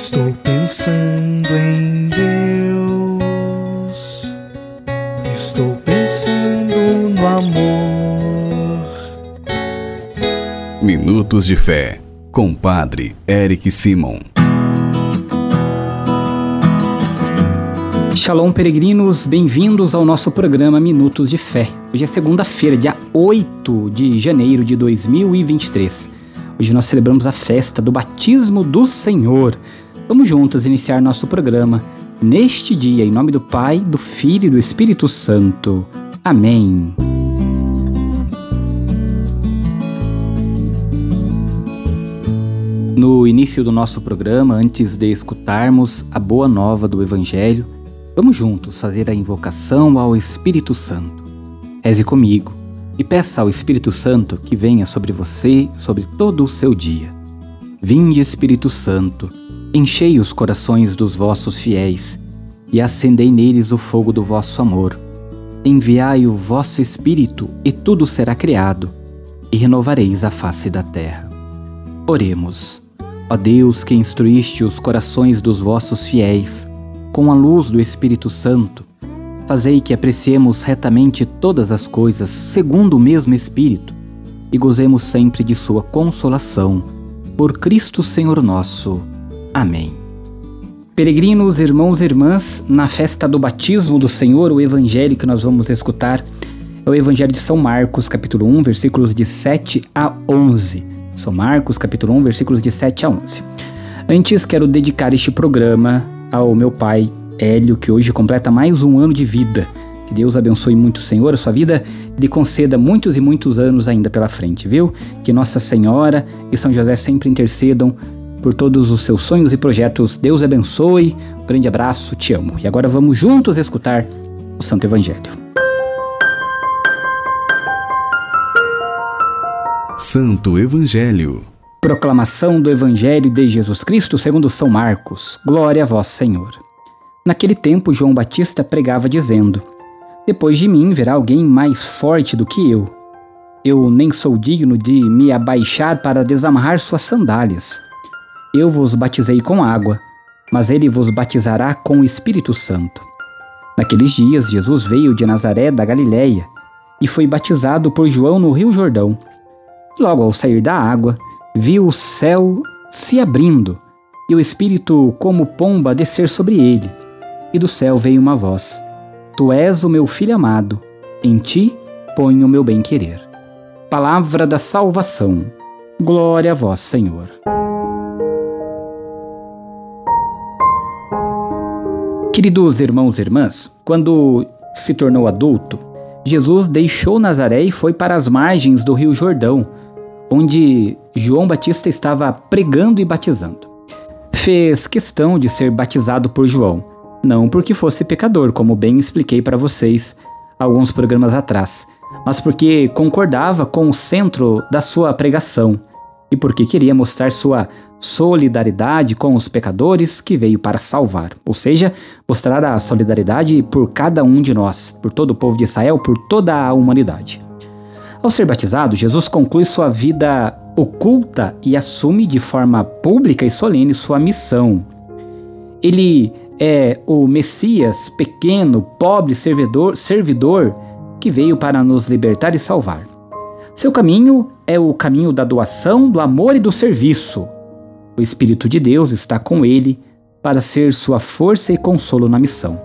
Estou pensando em Deus. Estou pensando no amor. Minutos de Fé, com Padre Eric Simon. Shalom, peregrinos, bem-vindos ao nosso programa Minutos de Fé. Hoje é segunda-feira, dia 8 de janeiro de 2023. Hoje nós celebramos a festa do batismo do Senhor. Vamos juntos iniciar nosso programa neste dia, em nome do Pai, do Filho e do Espírito Santo. Amém. No início do nosso programa, antes de escutarmos a boa nova do Evangelho, Vamos juntos fazer a invocação ao Espírito Santo. Reze comigo e peça ao Espírito Santo que venha sobre você, sobre todo o seu dia. Vinde, Espírito Santo, enchei os corações dos vossos fiéis e acendei neles o fogo do vosso amor. Enviai o vosso Espírito e tudo será criado, e renovareis a face da terra. Oremos. Ó Deus que instruíste os corações dos vossos fiéis, com a luz do Espírito Santo, fazei que apreciemos retamente todas as coisas segundo o mesmo Espírito e gozemos sempre de Sua consolação. Por Cristo Senhor nosso. Amém. Peregrinos, irmãos e irmãs, na festa do batismo do Senhor, o evangelho que nós vamos escutar é o Evangelho de São Marcos, capítulo 1, versículos de 7 a 11. São Marcos, capítulo 1, versículos de 7 a 11. Antes, quero dedicar este programa ao meu pai Hélio, que hoje completa mais um ano de vida. Que Deus abençoe muito, Senhor, a sua vida lhe conceda muitos e muitos anos ainda pela frente, viu? Que Nossa Senhora e São José sempre intercedam por todos os seus sonhos e projetos. Deus abençoe. Um grande abraço, te amo. E agora vamos juntos escutar o Santo Evangelho. Santo Evangelho. Proclamação do Evangelho de Jesus Cristo segundo São Marcos. Glória a vós, Senhor. Naquele tempo, João Batista pregava dizendo: Depois de mim virá alguém mais forte do que eu. Eu nem sou digno de me abaixar para desamarrar suas sandálias. Eu vos batizei com água, mas ele vos batizará com o Espírito Santo. Naqueles dias, Jesus veio de Nazaré da Galiléia e foi batizado por João no Rio Jordão. Logo ao sair da água, viu o céu se abrindo e o Espírito, como pomba, descer sobre ele. E do céu veio uma voz: Tu és o meu filho amado, em ti ponho o meu bem-querer. Palavra da salvação. Glória a vós, Senhor. Queridos irmãos e irmãs, quando se tornou adulto, Jesus deixou Nazaré e foi para as margens do Rio Jordão onde João Batista estava pregando e batizando. Fez questão de ser batizado por João, não porque fosse pecador, como bem expliquei para vocês alguns programas atrás, mas porque concordava com o centro da sua pregação e porque queria mostrar sua solidariedade com os pecadores que veio para salvar, ou seja, mostrar a solidariedade por cada um de nós, por todo o povo de Israel, por toda a humanidade. Ao ser batizado, Jesus conclui sua vida oculta e assume de forma pública e solene sua missão. Ele é o Messias pequeno, pobre servidor, servidor que veio para nos libertar e salvar. Seu caminho é o caminho da doação, do amor e do serviço. O Espírito de Deus está com ele para ser sua força e consolo na missão.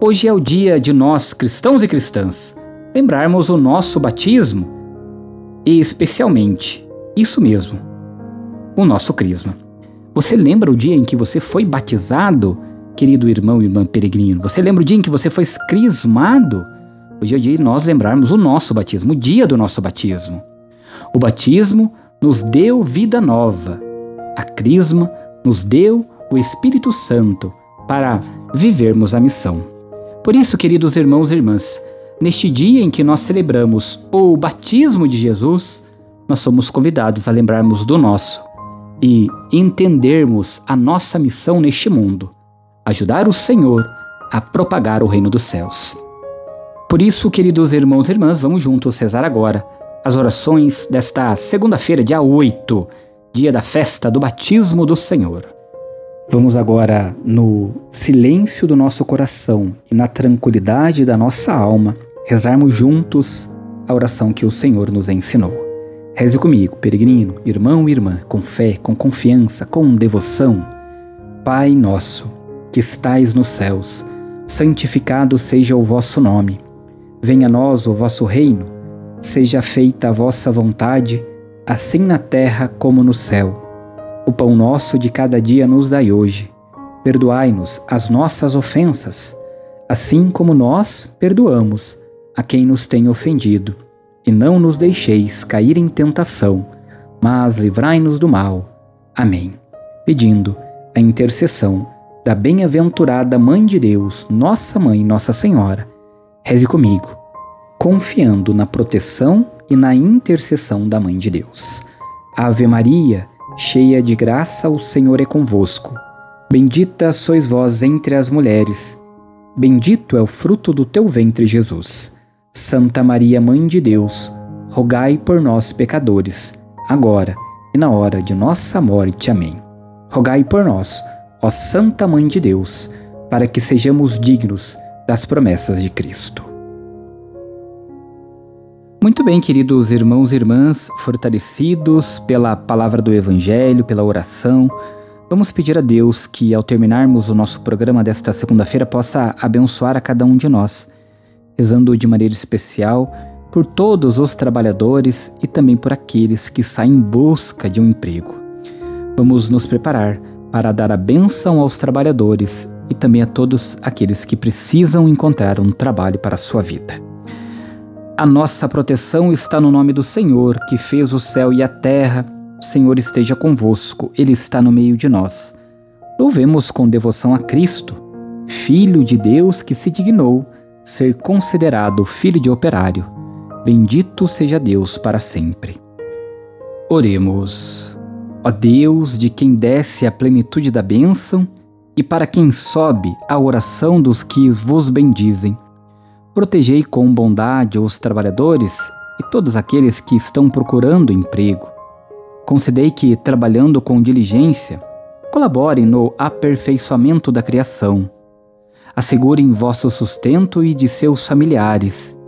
Hoje é o dia de nós, cristãos e cristãs, lembrarmos o nosso batismo e, especialmente, isso mesmo, o nosso crisma. Você lembra o dia em que você foi batizado, querido irmão e irmã peregrino? Você lembra o dia em que você foi crismado? Hoje é o dia de nós lembrarmos o nosso batismo, o dia do nosso batismo. O batismo nos deu vida nova. A crisma nos deu o Espírito Santo para vivermos a missão. Por isso, queridos irmãos e irmãs, Neste dia em que nós celebramos o batismo de Jesus, nós somos convidados a lembrarmos do nosso e entendermos a nossa missão neste mundo, ajudar o Senhor a propagar o reino dos céus. Por isso, queridos irmãos e irmãs, vamos juntos rezar agora as orações desta segunda-feira, dia 8, dia da festa do batismo do Senhor. Vamos agora, no silêncio do nosso coração e na tranquilidade da nossa alma, rezarmos juntos a oração que o Senhor nos ensinou. Reze comigo, peregrino, irmão e irmã, com fé, com confiança, com devoção. Pai nosso, que estais nos céus, santificado seja o vosso nome. Venha a nós o vosso reino. Seja feita a vossa vontade, assim na terra como no céu. O pão nosso de cada dia nos dai hoje. Perdoai-nos as nossas ofensas, assim como nós perdoamos a quem nos tem ofendido. E não nos deixeis cair em tentação, mas livrai-nos do mal. Amém. Pedindo a intercessão da bem-aventurada Mãe de Deus, Nossa Mãe, Nossa Senhora, reze comigo, confiando na proteção e na intercessão da Mãe de Deus. Ave Maria, cheia de graça, o Senhor é convosco. Bendita sois vós entre as mulheres. Bendito é o fruto do teu ventre, Jesus. Santa Maria, Mãe de Deus, rogai por nós, pecadores, agora e na hora de nossa morte. Amém. Rogai por nós, ó Santa Mãe de Deus, para que sejamos dignos das promessas de Cristo. Muito bem, queridos irmãos e irmãs, fortalecidos pela palavra do Evangelho, pela oração, vamos pedir a Deus que, ao terminarmos o nosso programa desta segunda-feira, possa abençoar a cada um de nós, rezando de maneira especial por todos os trabalhadores e também por aqueles que saem em busca de um emprego. Vamos nos preparar para dar a bênção aos trabalhadores e também a todos aqueles que precisam encontrar um trabalho para a sua vida. A nossa proteção está no nome do Senhor, que fez o céu e a terra. O Senhor esteja convosco, Ele está no meio de nós. Louvemos com devoção a Cristo, Filho de Deus que se dignou ser considerado filho de operário. Bendito seja Deus para sempre. Oremos. Ó Deus, de quem desce a plenitude da bênção, e para quem sobe a oração dos que vos bendizem Protegei com bondade os trabalhadores e todos aqueles que estão procurando emprego. Concedei que, trabalhando com diligência, colaborem no aperfeiçoamento da criação. Assegurem vosso sustento e de seus familiares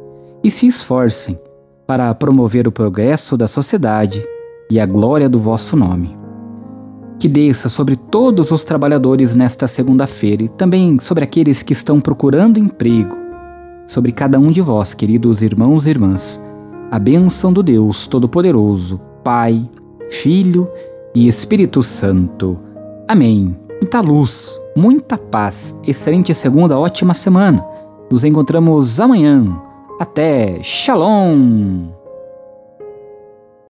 e se esforcem para promover o progresso da sociedade e a glória do vosso nome. Que desça sobre todos os trabalhadores nesta segunda-feira e também sobre aqueles que estão procurando emprego sobre cada um de vós, queridos irmãos e irmãs, a bênção do Deus Todo-Poderoso, Pai, Filho e Espírito Santo. Amém. Muita luz, muita paz, excelente segunda, ótima semana. Nos encontramos amanhã. Até Shalom!